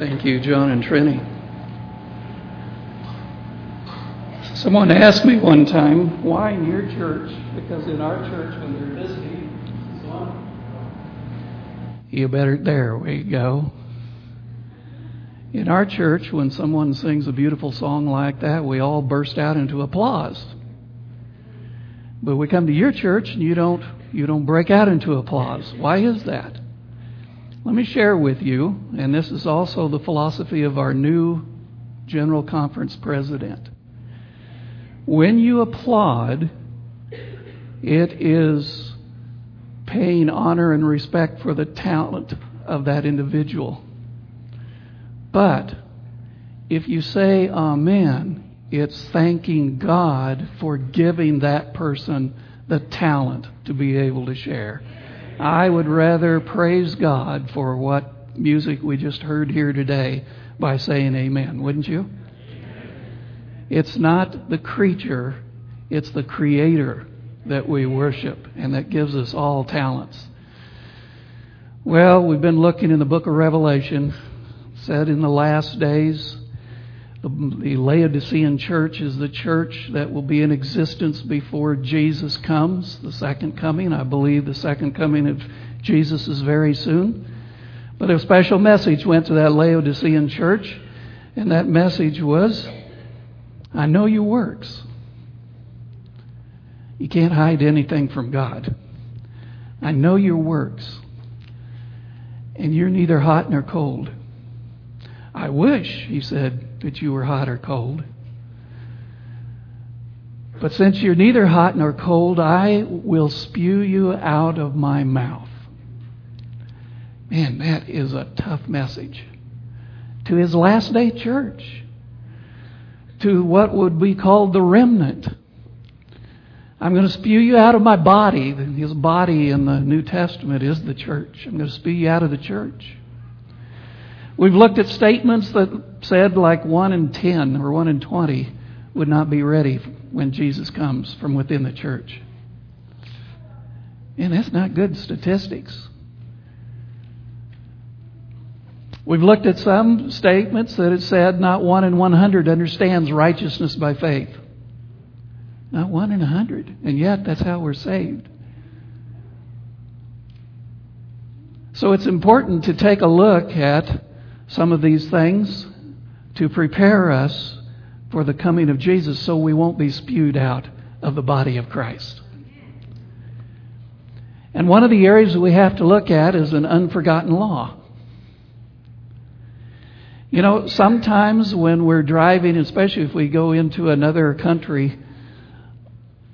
Thank you, John and Trini. Someone asked me one time, why in your church? Because in our church, when they're visiting, you better, there we go. In our church, when someone sings a beautiful song like that, we all burst out into applause. But we come to your church and you don't, you don't break out into applause. Why is that? Let me share with you, and this is also the philosophy of our new General Conference president. When you applaud, it is paying honor and respect for the talent of that individual. But if you say Amen, it's thanking God for giving that person the talent to be able to share. I would rather praise God for what music we just heard here today by saying Amen, wouldn't you? It's not the creature, it's the Creator that we worship and that gives us all talents. Well, we've been looking in the book of Revelation, said in the last days, the Laodicean church is the church that will be in existence before Jesus comes, the second coming. I believe the second coming of Jesus is very soon. But a special message went to that Laodicean church, and that message was I know your works. You can't hide anything from God. I know your works. And you're neither hot nor cold. I wish, he said, that you were hot or cold. But since you're neither hot nor cold, I will spew you out of my mouth. Man, that is a tough message. To his last day church, to what would be called the remnant. I'm going to spew you out of my body. His body in the New Testament is the church. I'm going to spew you out of the church. We've looked at statements that said like 1 in 10 or 1 in 20 would not be ready when Jesus comes from within the church. And that's not good statistics. We've looked at some statements that it said not 1 in 100 understands righteousness by faith. Not 1 in 100. And yet, that's how we're saved. So it's important to take a look at some of these things to prepare us for the coming of Jesus so we won't be spewed out of the body of Christ. And one of the areas that we have to look at is an unforgotten law. You know, sometimes when we're driving, especially if we go into another country,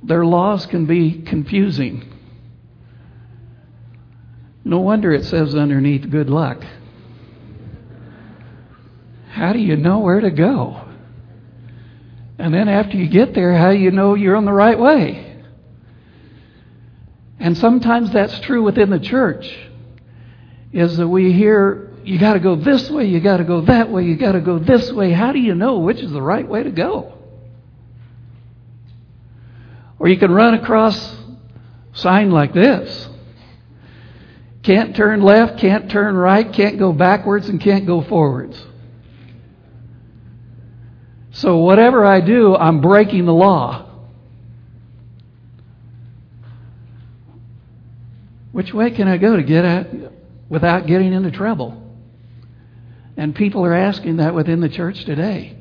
their laws can be confusing. No wonder it says underneath good luck. How do you know where to go? And then after you get there, how do you know you're on the right way? And sometimes that's true within the church, is that we hear, you got to go this way, you got to go that way, you got to go this way. How do you know which is the right way to go? Or you can run across sign like this. Can't turn left, can't turn right, can't go backwards, and can't go forwards. So whatever I do, I'm breaking the law. Which way can I go to get at without getting into trouble? And people are asking that within the church today.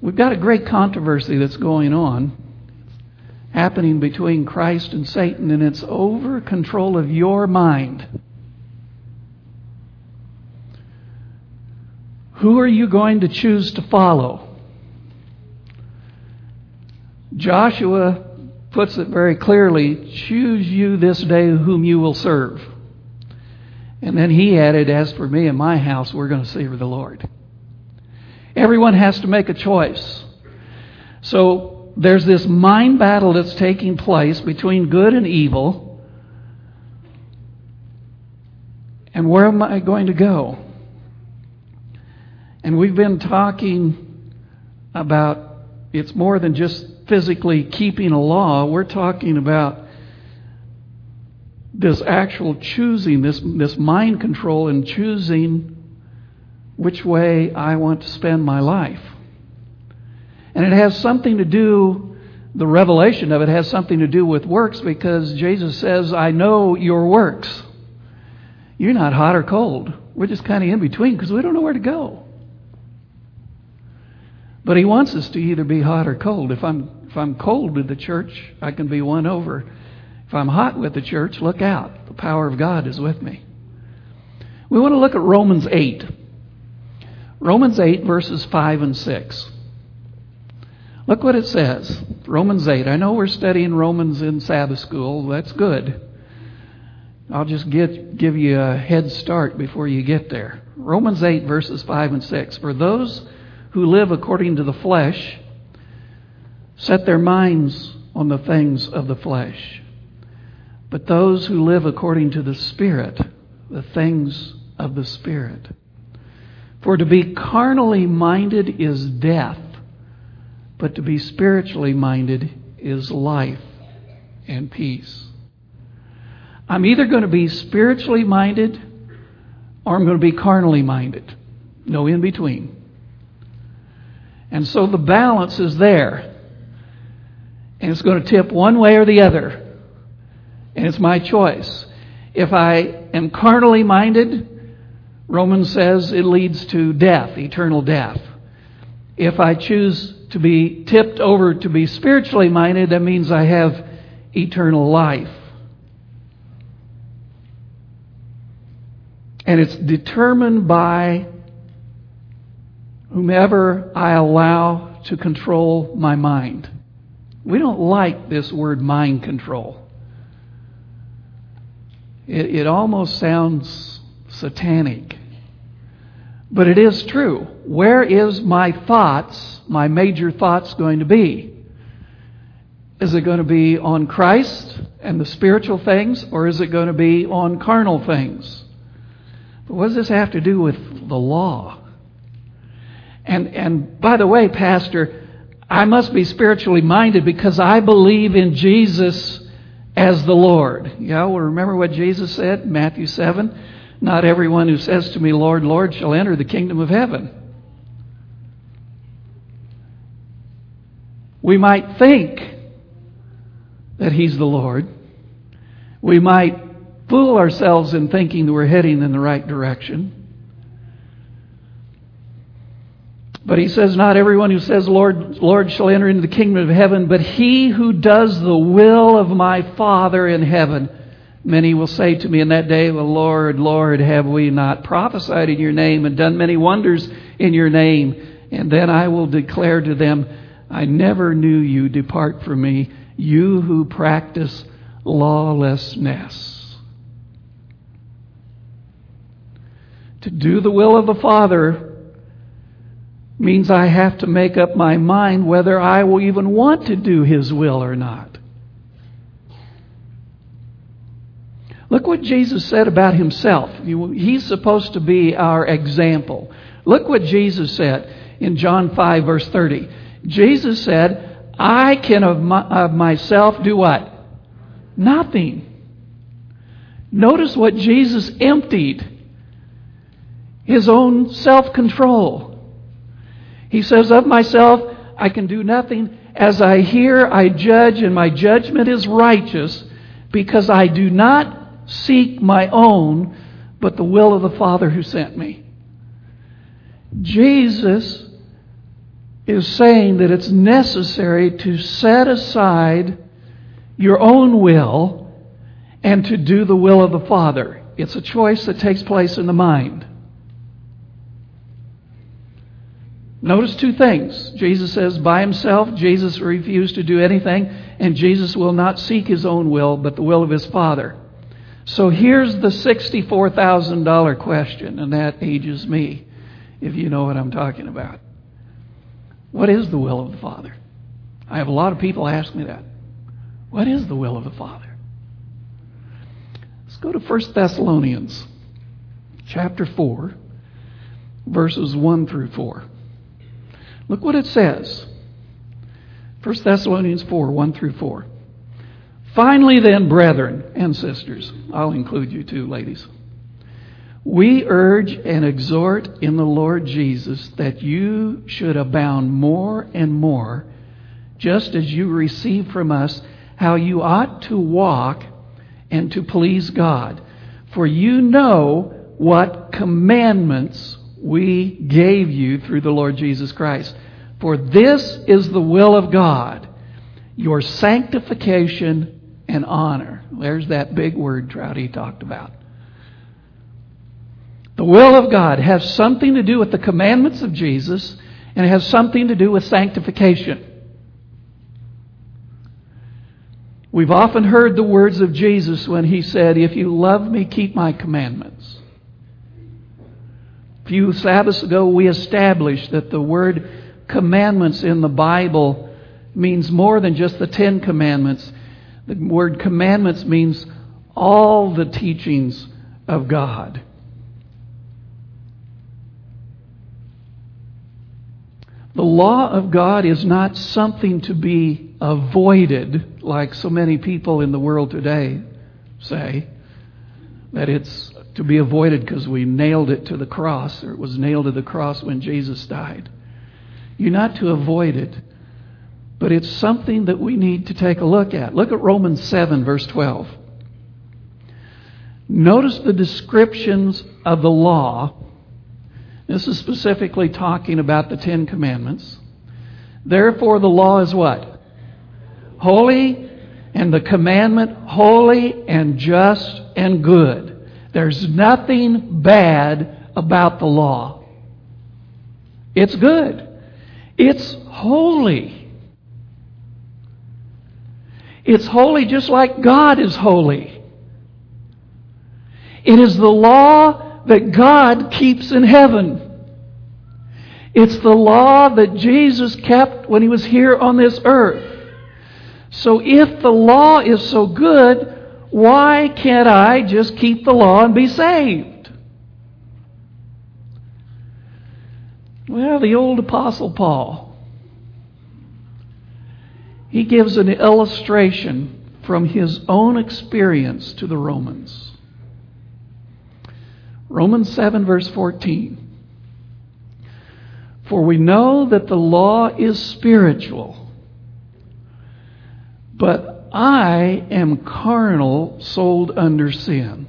We've got a great controversy that's going on, happening between Christ and Satan, and it's over control of your mind. Who are you going to choose to follow? Joshua puts it very clearly choose you this day whom you will serve. And then he added, As for me and my house, we're going to serve the Lord. Everyone has to make a choice. So there's this mind battle that's taking place between good and evil. And where am I going to go? And we've been talking about it's more than just physically keeping a law. We're talking about this actual choosing, this, this mind control and choosing which way I want to spend my life. And it has something to do, the revelation of it has something to do with works because Jesus says, I know your works. You're not hot or cold. We're just kind of in between because we don't know where to go. But he wants us to either be hot or cold. If I'm if I'm cold with the church, I can be won over. If I'm hot with the church, look out. The power of God is with me. We want to look at Romans 8. Romans 8, verses 5 and 6. Look what it says. Romans 8. I know we're studying Romans in Sabbath school. That's good. I'll just get, give you a head start before you get there. Romans 8, verses 5 and 6. For those who live according to the flesh set their minds on the things of the flesh. But those who live according to the Spirit, the things of the Spirit. For to be carnally minded is death, but to be spiritually minded is life and peace. I'm either going to be spiritually minded or I'm going to be carnally minded. No in between. And so the balance is there. And it's going to tip one way or the other. And it's my choice. If I am carnally minded, Romans says it leads to death, eternal death. If I choose to be tipped over to be spiritually minded, that means I have eternal life. And it's determined by whomever I allow to control my mind. We don't like this word mind control. It, it almost sounds satanic. But it is true. Where is my thoughts, my major thoughts, going to be? Is it going to be on Christ and the spiritual things, or is it going to be on carnal things? But what does this have to do with the law? And, and by the way, Pastor, I must be spiritually minded because I believe in Jesus as the Lord. Yeah, well, remember what Jesus said Matthew 7? Not everyone who says to me, Lord, Lord, shall enter the kingdom of heaven. We might think that He's the Lord. We might fool ourselves in thinking that we're heading in the right direction. But he says, Not everyone who says, Lord, Lord, shall enter into the kingdom of heaven, but he who does the will of my Father in heaven. Many will say to me in that day, Well, Lord, Lord, have we not prophesied in your name and done many wonders in your name? And then I will declare to them, I never knew you. Depart from me, you who practice lawlessness. To do the will of the Father means I have to make up my mind whether I will even want to do His will or not. Look what Jesus said about Himself. He's supposed to be our example. Look what Jesus said in John 5, verse 30. Jesus said, I can of, my, of myself do what? Nothing. Notice what Jesus emptied his own self control. He says, Of myself, I can do nothing. As I hear, I judge, and my judgment is righteous, because I do not seek my own, but the will of the Father who sent me. Jesus is saying that it's necessary to set aside your own will and to do the will of the Father. It's a choice that takes place in the mind. Notice two things. Jesus says by himself, Jesus refused to do anything, and Jesus will not seek his own will, but the will of his Father. So here's the $64,000 question, and that ages me, if you know what I'm talking about. What is the will of the Father? I have a lot of people ask me that. What is the will of the Father? Let's go to 1 Thessalonians chapter 4, verses 1 through 4. Look what it says. 1 Thessalonians 4 1 through 4. Finally, then, brethren and sisters, I'll include you too, ladies. We urge and exhort in the Lord Jesus that you should abound more and more, just as you receive from us how you ought to walk and to please God. For you know what commandments we gave you through the Lord Jesus Christ. For this is the will of God, your sanctification and honor. There's that big word Trouty talked about. The will of God has something to do with the commandments of Jesus, and it has something to do with sanctification. We've often heard the words of Jesus when he said, If you love me, keep my commandments. Few Sabbaths ago, we established that the word commandments in the Bible means more than just the Ten Commandments. The word commandments means all the teachings of God. The law of God is not something to be avoided, like so many people in the world today say, that it's to be avoided because we nailed it to the cross, or it was nailed to the cross when Jesus died. You're not to avoid it, but it's something that we need to take a look at. Look at Romans 7, verse 12. Notice the descriptions of the law this is specifically talking about the Ten Commandments. Therefore, the law is what? Holy, and the commandment holy and just and good. There's nothing bad about the law. It's good. It's holy. It's holy just like God is holy. It is the law that God keeps in heaven. It's the law that Jesus kept when he was here on this earth. So if the law is so good, why can't I just keep the law and be saved? Well, the old Apostle Paul, he gives an illustration from his own experience to the Romans. Romans 7, verse 14. For we know that the law is spiritual, but I am carnal, sold under sin.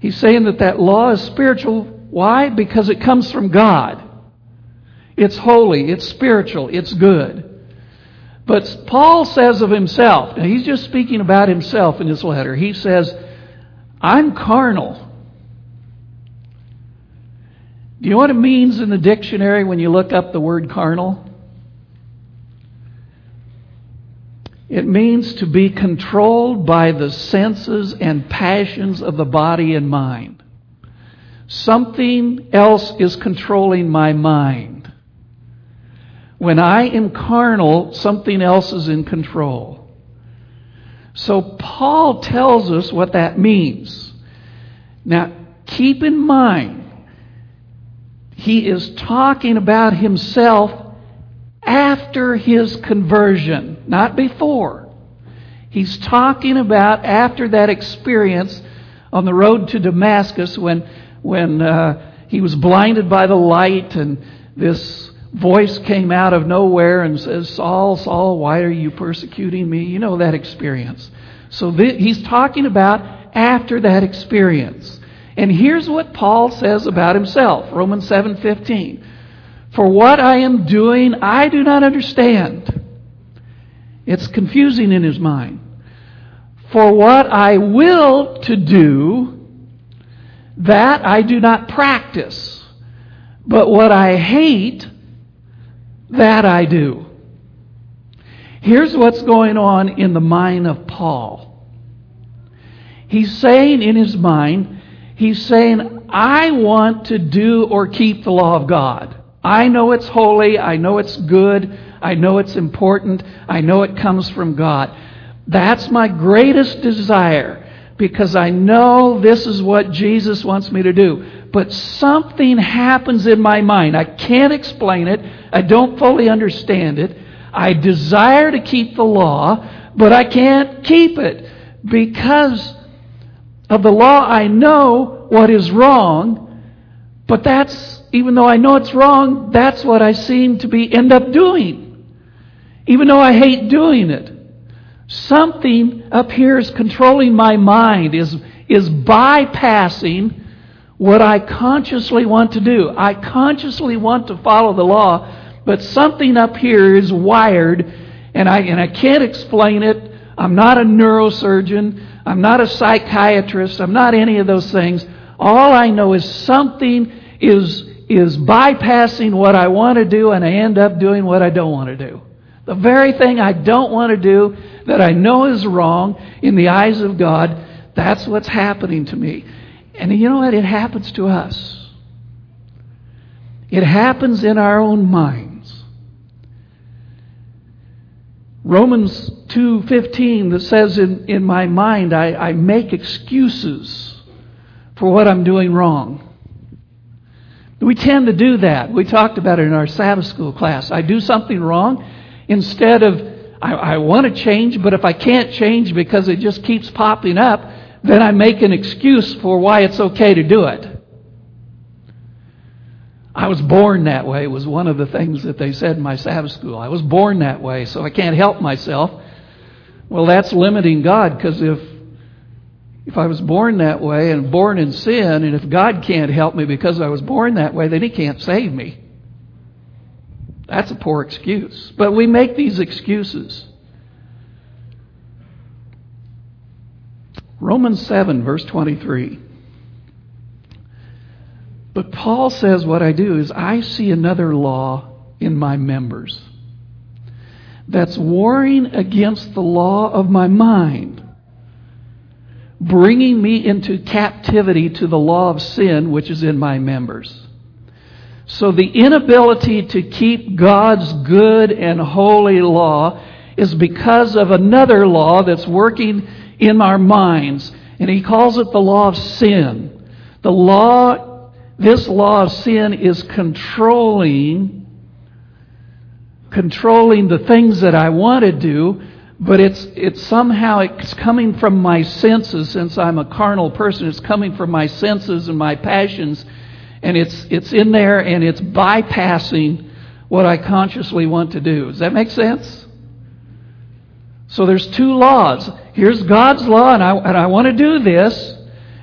He's saying that that law is spiritual. Why? Because it comes from God. It's holy, it's spiritual, it's good. But Paul says of himself, now he's just speaking about himself in this letter. He says, I'm carnal. Do you know what it means in the dictionary when you look up the word carnal? It means to be controlled by the senses and passions of the body and mind. Something else is controlling my mind. When I am carnal, something else is in control. So Paul tells us what that means. Now, keep in mind, he is talking about himself after his conversion, not before. He's talking about after that experience on the road to Damascus when, when uh, he was blinded by the light and this voice came out of nowhere and says, Saul, Saul, why are you persecuting me? You know that experience. So th- he's talking about after that experience. And here's what Paul says about himself, Romans 7:15. For what I am doing, I do not understand. It's confusing in his mind. For what I will to do, that I do not practice. But what I hate, that I do. Here's what's going on in the mind of Paul. He's saying in his mind, he's saying, I want to do or keep the law of God. I know it's holy. I know it's good. I know it's important. I know it comes from God. That's my greatest desire because I know this is what Jesus wants me to do but something happens in my mind. I can't explain it. I don't fully understand it. I desire to keep the law, but I can't keep it because of the law. I know what is wrong, but that's, even though I know it's wrong, that's what I seem to be, end up doing. Even though I hate doing it. Something up here is controlling my mind, is, is bypassing what I consciously want to do. I consciously want to follow the law, but something up here is wired, and I, and I can't explain it. I'm not a neurosurgeon. I'm not a psychiatrist. I'm not any of those things. All I know is something is, is bypassing what I want to do, and I end up doing what I don't want to do. The very thing I don't want to do that I know is wrong in the eyes of God, that's what's happening to me. And you know what? It happens to us. It happens in our own minds. Romans 2.15 that says in, in my mind I, I make excuses for what I'm doing wrong. We tend to do that. We talked about it in our Sabbath school class. I do something wrong. Instead of, I, I want to change, but if I can't change because it just keeps popping up, then I make an excuse for why it's okay to do it. I was born that way was one of the things that they said in my Sabbath school. I was born that way, so I can't help myself. Well, that's limiting God because if if I was born that way and born in sin, and if God can't help me because I was born that way, then He can't save me. That's a poor excuse. But we make these excuses. Romans 7, verse 23. But Paul says, What I do is I see another law in my members that's warring against the law of my mind, bringing me into captivity to the law of sin which is in my members. So the inability to keep God's good and holy law is because of another law that's working in our minds. And he calls it the law of sin. The law, this law of sin is controlling, controlling the things that I want to do, but it's, it's somehow, it's coming from my senses since I'm a carnal person. It's coming from my senses and my passions. And it's, it's in there and it's bypassing what I consciously want to do. Does that make sense? So there's two laws. Here's God's law, and I, and I want to do this,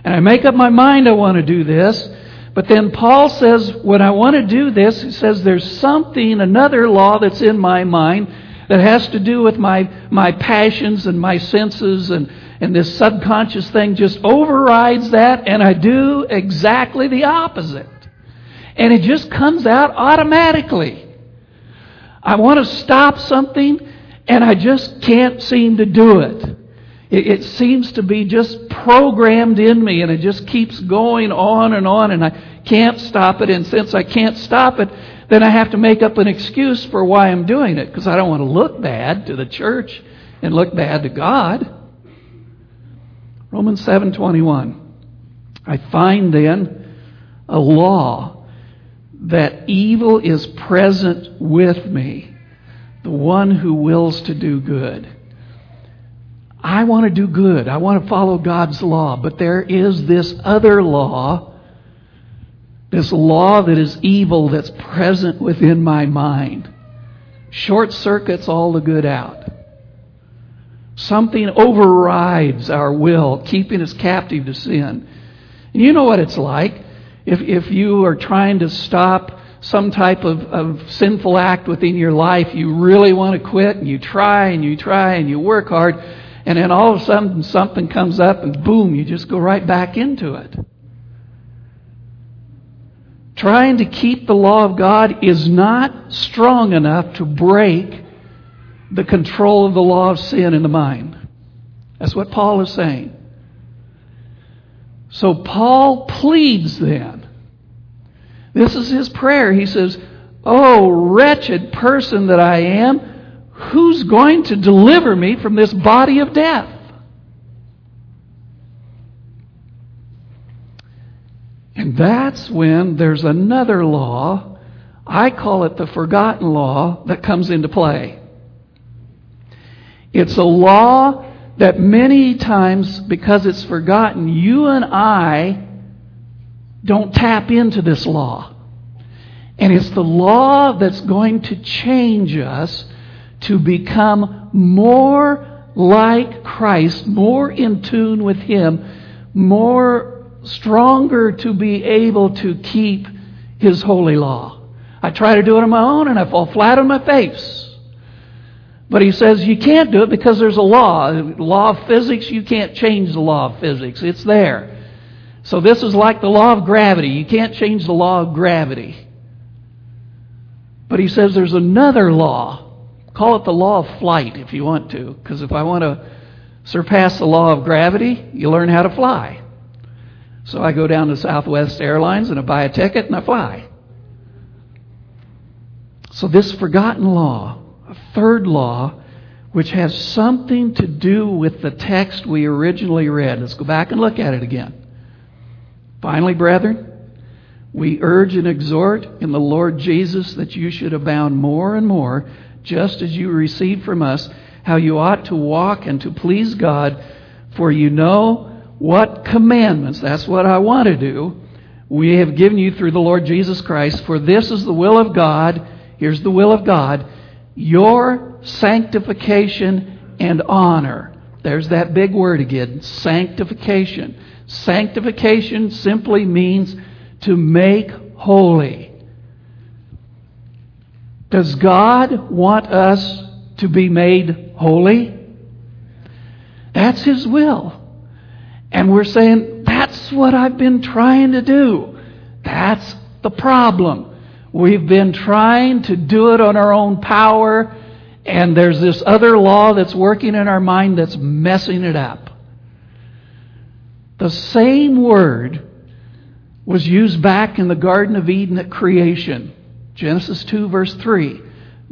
and I make up my mind I want to do this. But then Paul says, when I want to do this, he says there's something, another law that's in my mind that has to do with my, my passions and my senses, and, and this subconscious thing just overrides that, and I do exactly the opposite. And it just comes out automatically. I want to stop something, and I just can't seem to do it. it. It seems to be just programmed in me, and it just keeps going on and on, and I can't stop it. And since I can't stop it, then I have to make up an excuse for why I'm doing it, because I don't want to look bad to the church and look bad to God. Romans 7:21. I find then a law that evil is present with me the one who wills to do good. I want to do good. I want to follow God's law. But there is this other law, this law that is evil that's present within my mind. Short circuits all the good out. Something overrides our will, keeping us captive to sin. And you know what it's like. If, if you are trying to stop some type of, of sinful act within your life, you really want to quit, and you try and you try and you work hard, and then all of a sudden something comes up, and boom, you just go right back into it. Trying to keep the law of God is not strong enough to break the control of the law of sin in the mind. That's what Paul is saying. So Paul pleads then this is his prayer. He says, Oh, wretched person that I am, who's going to deliver me from this body of death? And that's when there's another law, I call it the forgotten law, that comes into play. It's a law that many times, because it's forgotten, you and I don't tap into this law. And it's the law that's going to change us to become more like Christ, more in tune with Him, more stronger to be able to keep His holy law. I try to do it on my own and I fall flat on my face. But he says you can't do it because there's a law. Law of physics, you can't change the law of physics. It's there. So this is like the law of gravity. You can't change the law of gravity. But he says there's another law. Call it the law of flight if you want to. Because if I want to surpass the law of gravity, you learn how to fly. So I go down to Southwest Airlines and I buy a ticket and I fly. So this forgotten law third law which has something to do with the text we originally read. Let's go back and look at it again. Finally, brethren, we urge and exhort in the Lord Jesus that you should abound more and more, just as you received from us, how you ought to walk and to please God, for you know what commandments, that's what I want to do, we have given you through the Lord Jesus Christ. For this is the will of God. Here's the will of God your sanctification and honor. There's that big word again sanctification. Sanctification simply means to make holy. Does God want us to be made holy? That's His will. And we're saying, that's what I've been trying to do. That's the problem. We've been trying to do it on our own power, and there's this other law that's working in our mind that's messing it up. The same word was used back in the Garden of Eden at creation. Genesis 2, verse 3.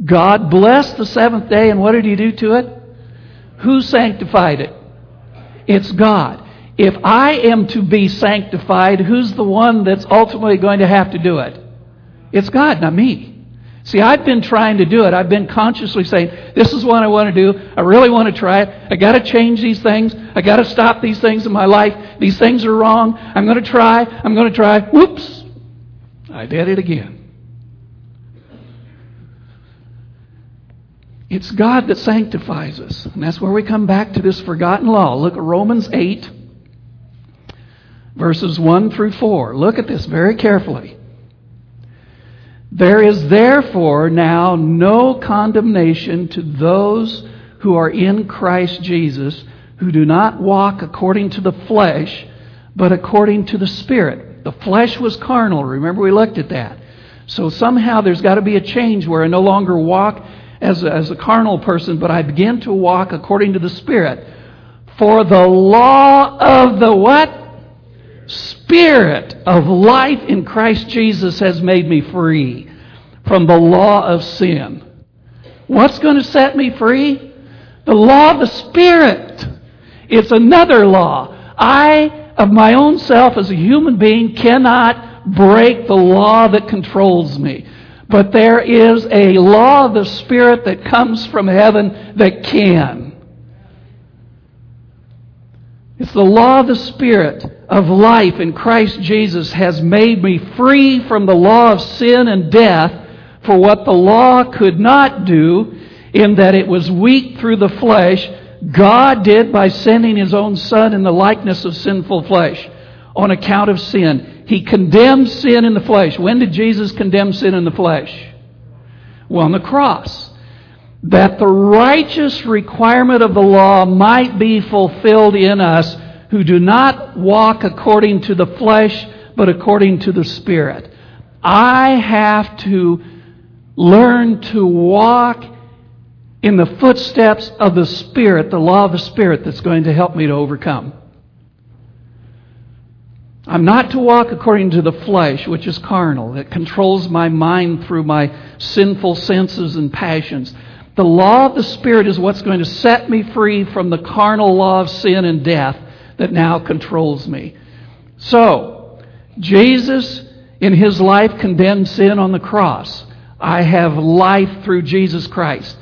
God blessed the seventh day, and what did He do to it? Who sanctified it? It's God. If I am to be sanctified, who's the one that's ultimately going to have to do it? It's God, not me. See, I've been trying to do it. I've been consciously saying, this is what I want to do. I really want to try it. I got to change these things. I got to stop these things in my life. These things are wrong. I'm going to try. I'm going to try. Whoops. I did it again. It's God that sanctifies us. And that's where we come back to this forgotten law. Look at Romans 8, verses 1 through 4. Look at this very carefully. There is therefore now no condemnation to those who are in Christ Jesus, who do not walk according to the flesh, but according to the Spirit. The flesh was carnal. Remember, we looked at that. So somehow there's got to be a change where I no longer walk as a, as a carnal person, but I begin to walk according to the Spirit. For the law of the what? Spirit of life in Christ Jesus has made me free from the law of sin. What's going to set me free? The law of the Spirit. It's another law. I, of my own self as a human being, cannot break the law that controls me. But there is a law of the Spirit that comes from heaven that can. It's the law of the Spirit of life in Christ Jesus has made me free from the law of sin and death for what the law could not do in that it was weak through the flesh. God did by sending His own Son in the likeness of sinful flesh on account of sin. He condemned sin in the flesh. When did Jesus condemn sin in the flesh? Well, on the cross that the righteous requirement of the law might be fulfilled in us who do not walk according to the flesh, but according to the Spirit. I have to learn to walk in the footsteps of the Spirit, the law of the Spirit that's going to help me to overcome. I'm not to walk according to the flesh, which is carnal, that controls my mind through my sinful senses and passions. The law of the Spirit is what's going to set me free from the carnal law of sin and death that now controls me. So, Jesus in his life condemned sin on the cross. I have life through Jesus Christ.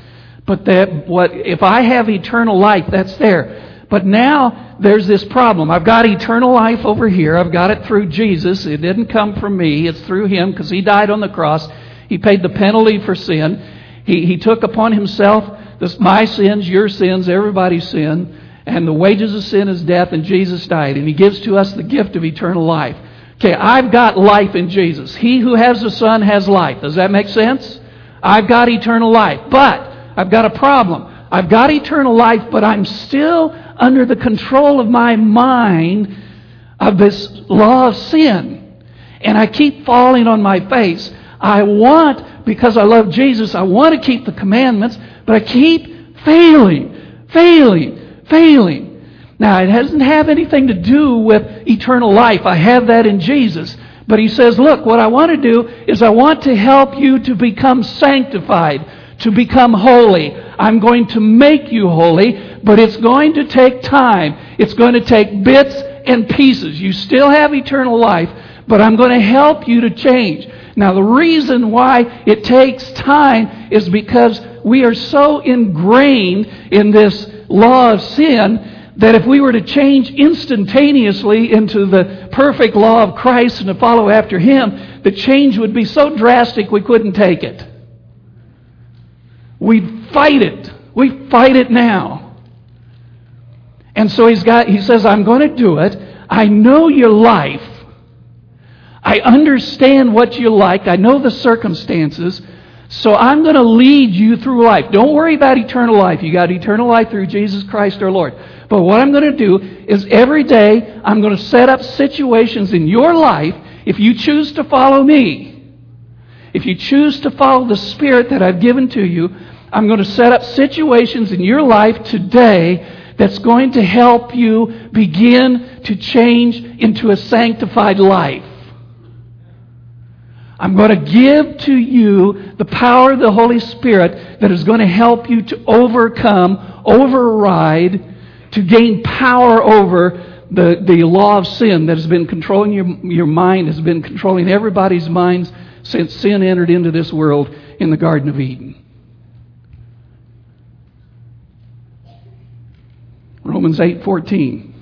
But that what if I have eternal life, that's there. But now there's this problem. I've got eternal life over here. I've got it through Jesus. It didn't come from me. It's through him because he died on the cross. He paid the penalty for sin. He, he took upon himself this, my sins, your sins, everybody's sin. And the wages of sin is death, and Jesus died. And he gives to us the gift of eternal life. Okay, I've got life in Jesus. He who has the Son has life. Does that make sense? I've got eternal life. But I've got a problem. I've got eternal life, but I'm still under the control of my mind of this law of sin. And I keep falling on my face. I want, because I love Jesus, I want to keep the commandments, but I keep failing, failing, failing. Now, it doesn't have anything to do with eternal life. I have that in Jesus. But he says, look, what I want to do is I want to help you to become sanctified, to become holy. I'm going to make you holy, but it's going to take time. It's going to take bits and pieces. You still have eternal life, but I'm going to help you to change. Now, the reason why it takes time is because we are so ingrained in this law of sin that if we were to change instantaneously into the perfect law of Christ and to follow after Him, the change would be so drastic we couldn't take it. We'd fight it. We fight it now. And so he's got, he says, I'm going to do it. I know your life. I understand what you like. I know the circumstances. So I'm going to lead you through life. Don't worry about eternal life. You got eternal life through Jesus Christ our Lord. But what I'm going to do is every day I'm going to set up situations in your life if you choose to follow me. If you choose to follow the Spirit that I've given to you, I'm going to set up situations in your life today that's going to help you begin to change into a sanctified life. I'm going to give to you the power of the Holy Spirit that is going to help you to overcome, override, to gain power over the, the law of sin that has been controlling your, your mind, has been controlling everybody's minds since sin entered into this world in the Garden of Eden. Romans 8:14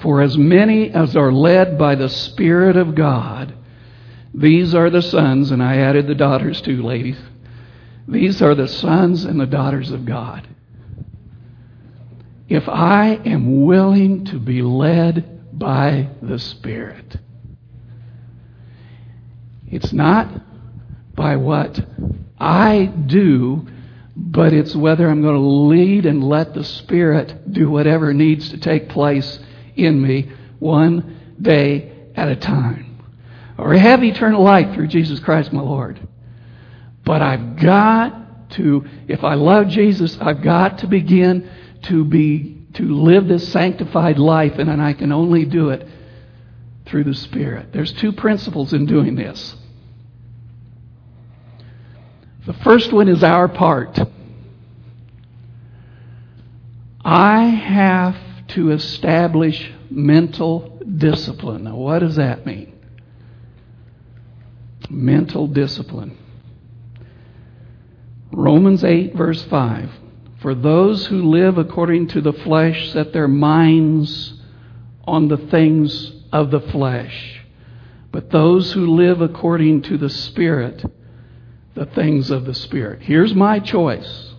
For as many as are led by the spirit of God these are the sons and I added the daughters too ladies these are the sons and the daughters of God if I am willing to be led by the Spirit. It's not by what I do, but it's whether I'm going to lead and let the Spirit do whatever needs to take place in me one day at a time. Or have eternal life through Jesus Christ my Lord. But I've got to, if I love Jesus, I've got to begin to be to live this sanctified life, and I can only do it through the Spirit. There's two principles in doing this. The first one is our part. I have to establish mental discipline. Now, what does that mean? Mental discipline. Romans 8, verse 5. For those who live according to the flesh set their minds on the things of the flesh. But those who live according to the Spirit, the things of the Spirit. Here's my choice.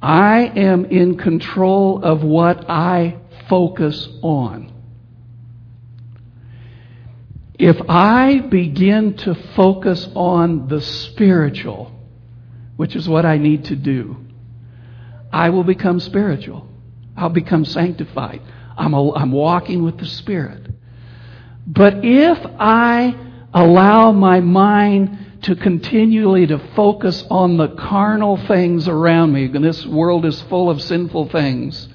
I am in control of what I focus on. If I begin to focus on the spiritual, which is what I need to do, I will become spiritual. I'll become sanctified. I'm, a, I'm walking with the Spirit. But if I allow my mind to continually to focus on the carnal things around me, and this world is full of sinful things,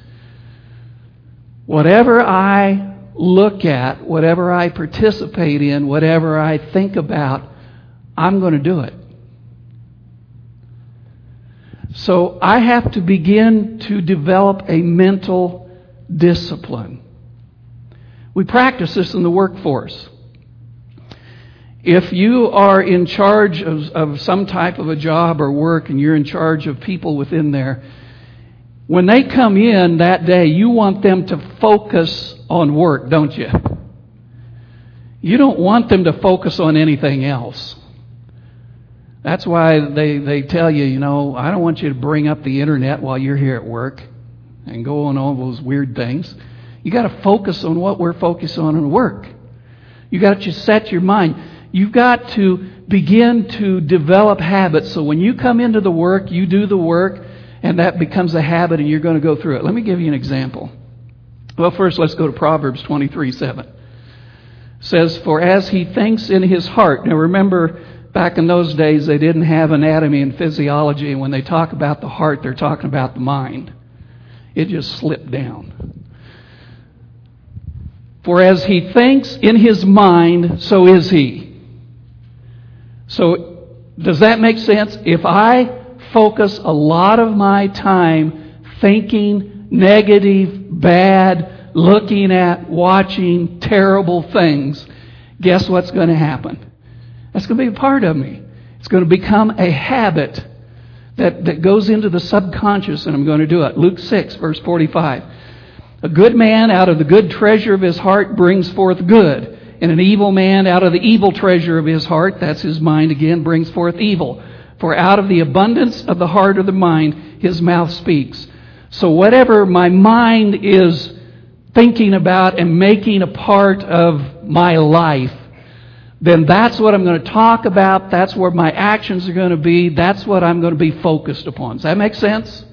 whatever I look at, whatever I participate in, whatever I think about, I'm going to do it. So I have to begin to develop a mental discipline. We practice this in the workforce. If you are in charge of, of some type of a job or work and you're in charge of people within there, when they come in that day, you want them to focus on work, don't you? You don't want them to focus on anything else. That's why they, they tell you, you know, I don't want you to bring up the internet while you're here at work and go on all those weird things. You got to focus on what we're focused on in work. You got to set your mind. You've got to begin to develop habits so when you come into the work, you do the work, and that becomes a habit and you're going to go through it. Let me give you an example. Well, first let's go to Proverbs 23 7. It says, For as he thinks in his heart. Now remember, back in those days, they didn't have anatomy and physiology, and when they talk about the heart, they're talking about the mind. It just slipped down. For as he thinks in his mind, so is he. So, does that make sense? If I focus a lot of my time thinking negative, bad, looking at, watching terrible things, guess what's going to happen? That's going to be a part of me. It's going to become a habit that, that goes into the subconscious, and I'm going to do it. Luke 6, verse 45. A good man out of the good treasure of his heart brings forth good, and an evil man out of the evil treasure of his heart, that's his mind again, brings forth evil. For out of the abundance of the heart or the mind, his mouth speaks. So whatever my mind is thinking about and making a part of my life, then that's what I'm going to talk about. That's where my actions are going to be. That's what I'm going to be focused upon. Does that make sense?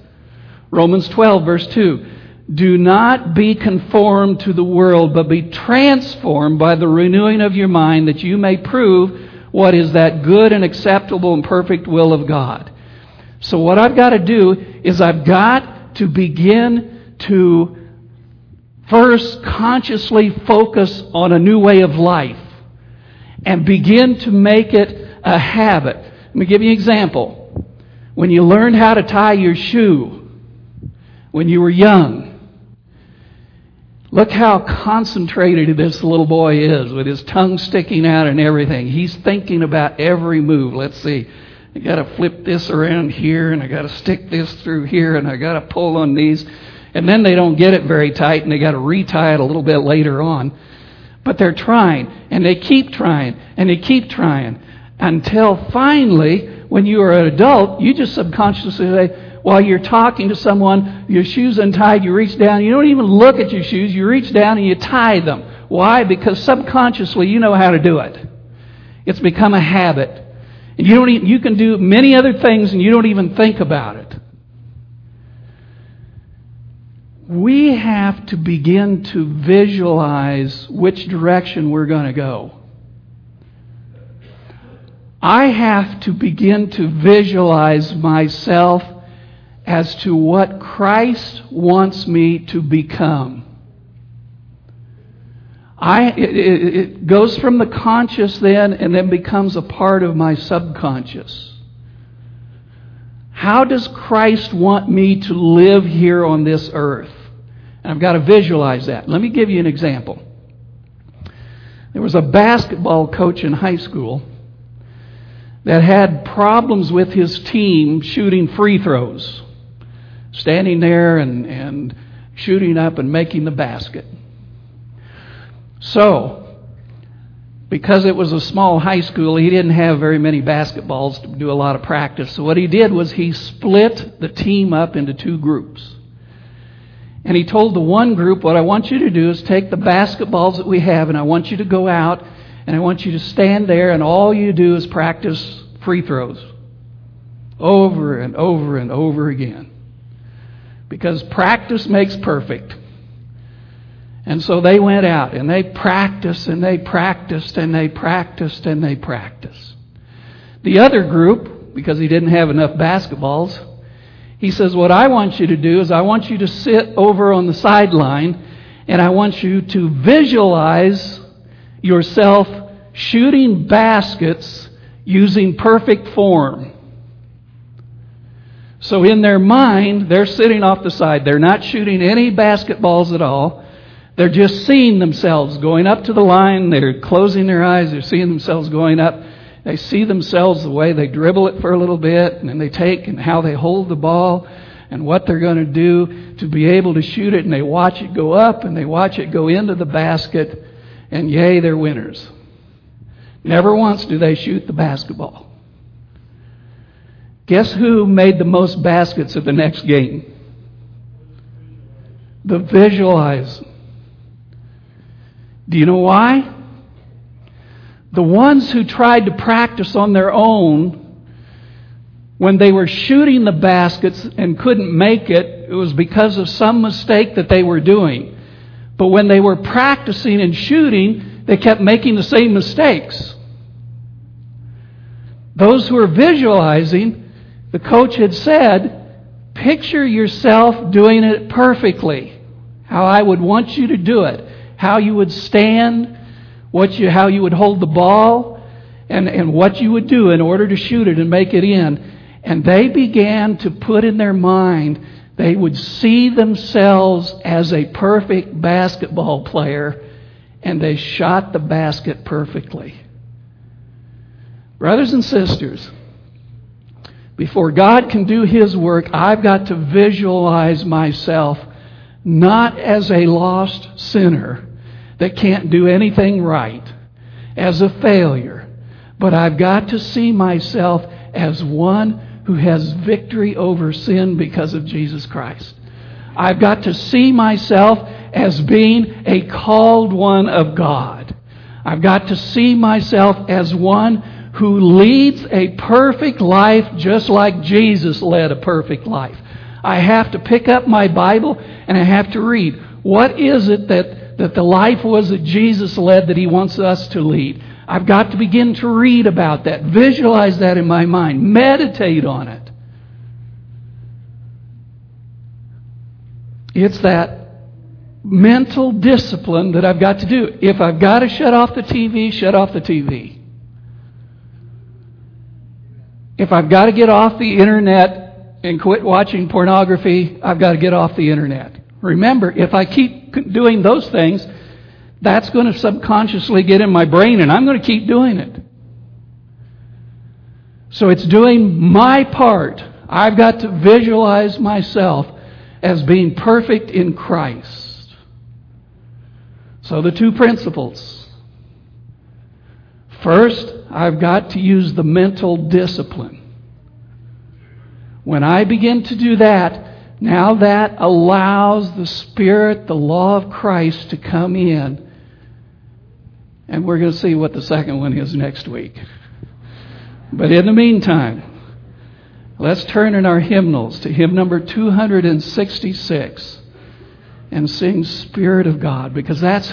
Romans 12, verse 2. Do not be conformed to the world, but be transformed by the renewing of your mind, that you may prove what is that good and acceptable and perfect will of God. So, what I've got to do is I've got to begin to first consciously focus on a new way of life and begin to make it a habit. Let me give you an example. When you learned how to tie your shoe when you were young, Look how concentrated this little boy is with his tongue sticking out and everything. He's thinking about every move. Let's see. I got to flip this around here and I got to stick this through here and I got to pull on these. And then they don't get it very tight and they got to retie it a little bit later on. But they're trying and they keep trying and they keep trying until finally, when you are an adult, you just subconsciously say, while you're talking to someone, your shoes untied, you reach down, you don't even look at your shoes, you reach down and you tie them. Why? Because subconsciously you know how to do it. It's become a habit. And you don't even, you can do many other things and you don't even think about it. We have to begin to visualize which direction we're going to go. I have to begin to visualize myself as to what Christ wants me to become. I, it, it, goes from the conscious then and then becomes a part of my subconscious. How does Christ want me to live here on this earth? And I've got to visualize that. Let me give you an example. There was a basketball coach in high school that had problems with his team shooting free throws standing there and, and shooting up and making the basket. So, because it was a small high school, he didn't have very many basketballs to do a lot of practice. So, what he did was he split the team up into two groups. And he told the one group, What I want you to do is take the basketballs that we have, and I want you to go out, and I want you to stand there, and all you do is practice free throws over and over and over again because practice makes perfect. And so they went out and they practiced and they practiced and they practiced and they practiced. The other group, because he didn't have enough basketballs, he says, What I want you to do is I want you to sit over on the sideline and I want you to visualize yourself shooting baskets using perfect form. So in their mind, they're sitting off the side. They're not shooting any basketballs at all. They're just seeing themselves going up to the line. They're closing their eyes. They're seeing themselves going up. They see themselves the way they dribble it for a little bit and then they take and how they hold the ball and what they're going to do to be able to shoot it. And they watch it go up and they watch it go into the basket. And yay, they're winners. Never once do they shoot the basketball. Guess who made the most baskets at the next game? The visualize. Do you know why? The ones who tried to practice on their own, when they were shooting the baskets and couldn't make it, it was because of some mistake that they were doing. But when they were practicing and shooting, they kept making the same mistakes. Those who are visualizing, the coach had said, picture yourself doing it perfectly. How I would want you to do it. How you would stand, what you, how you would hold the ball, and, and what you would do in order to shoot it and make it in. And they began to put in their mind, they would see themselves as a perfect basketball player, and they shot the basket perfectly. Brothers and sisters, before God can do His work, I've got to visualize myself not as a lost sinner that can't do anything right, as a failure, but I've got to see myself as one who has victory over sin because of Jesus Christ. I've got to see myself as being a called one of God. I've got to see myself as one who leads a perfect life just like Jesus led a perfect life. I have to pick up my Bible and I have to read. What is it that, that the life was that Jesus led that he wants us to lead? I've got to begin to read about that, visualize that in my mind, meditate on it. It's that mental discipline that I've got to do. If I've got to shut off the TV, shut off the TV. If I've got to get off the internet and quit watching pornography, I've got to get off the internet. Remember, if I keep doing those things, that's going to subconsciously get in my brain and I'm going to keep doing it. So it's doing my part. I've got to visualize myself as being perfect in Christ. So the two principles. First, I've got to use the mental discipline. When I begin to do that, now that allows the Spirit, the law of Christ to come in. And we're going to see what the second one is next week. But in the meantime, let's turn in our hymnals to hymn number 266 and sing Spirit of God because that's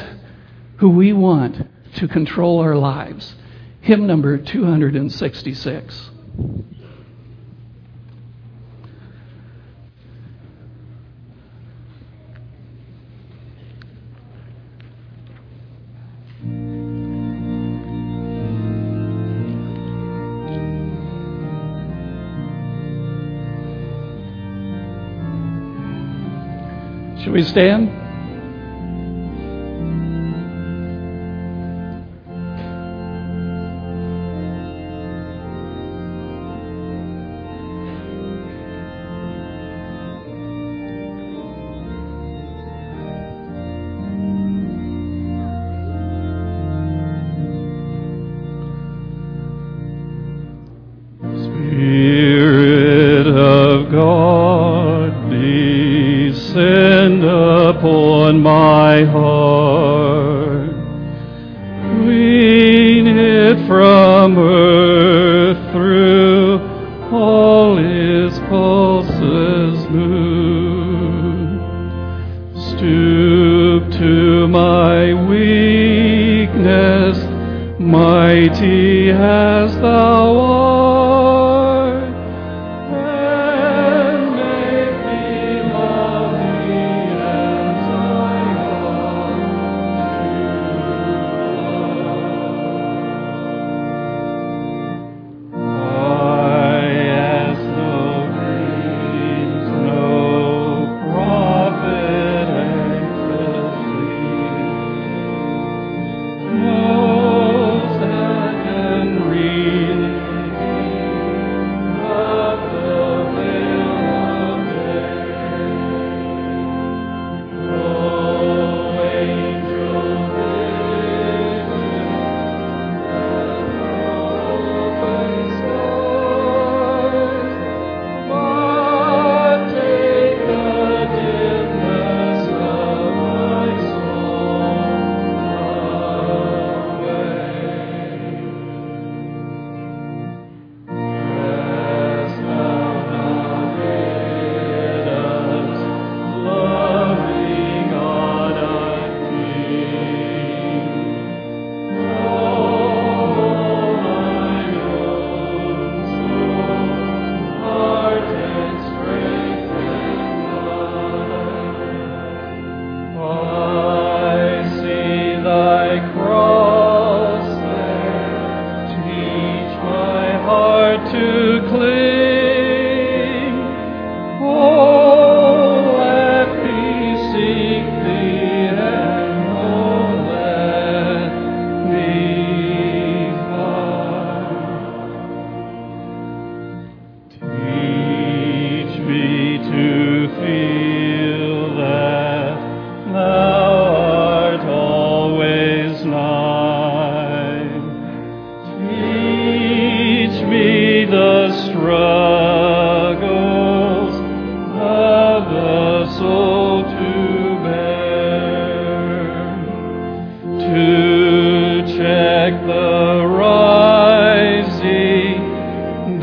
who we want to control our lives hymn number 266. Should we stand?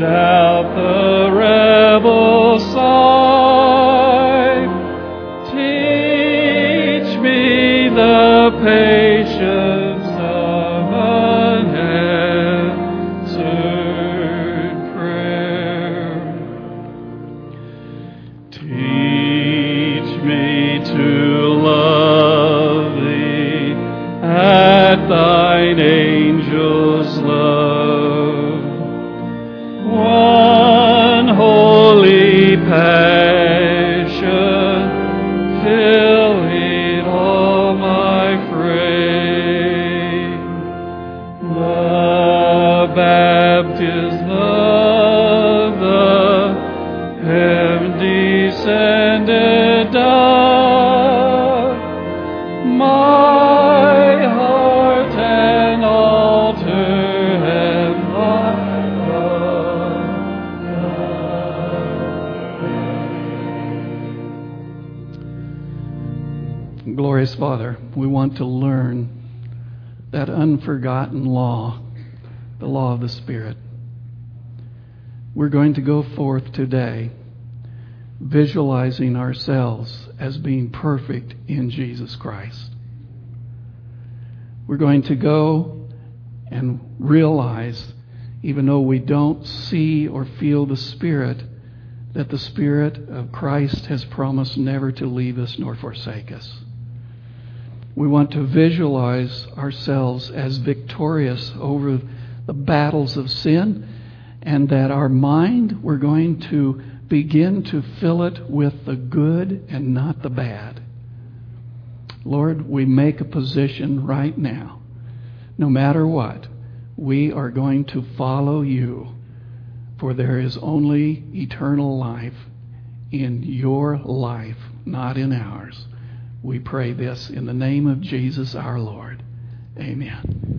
out the unforgotten law, the law of the Spirit. We're going to go forth today visualizing ourselves as being perfect in Jesus Christ. We're going to go and realize, even though we don't see or feel the Spirit, that the Spirit of Christ has promised never to leave us nor forsake us. We want to visualize ourselves as victorious over the battles of sin, and that our mind, we're going to begin to fill it with the good and not the bad. Lord, we make a position right now. No matter what, we are going to follow you, for there is only eternal life in your life, not in ours. We pray this in the name of Jesus our Lord. Amen.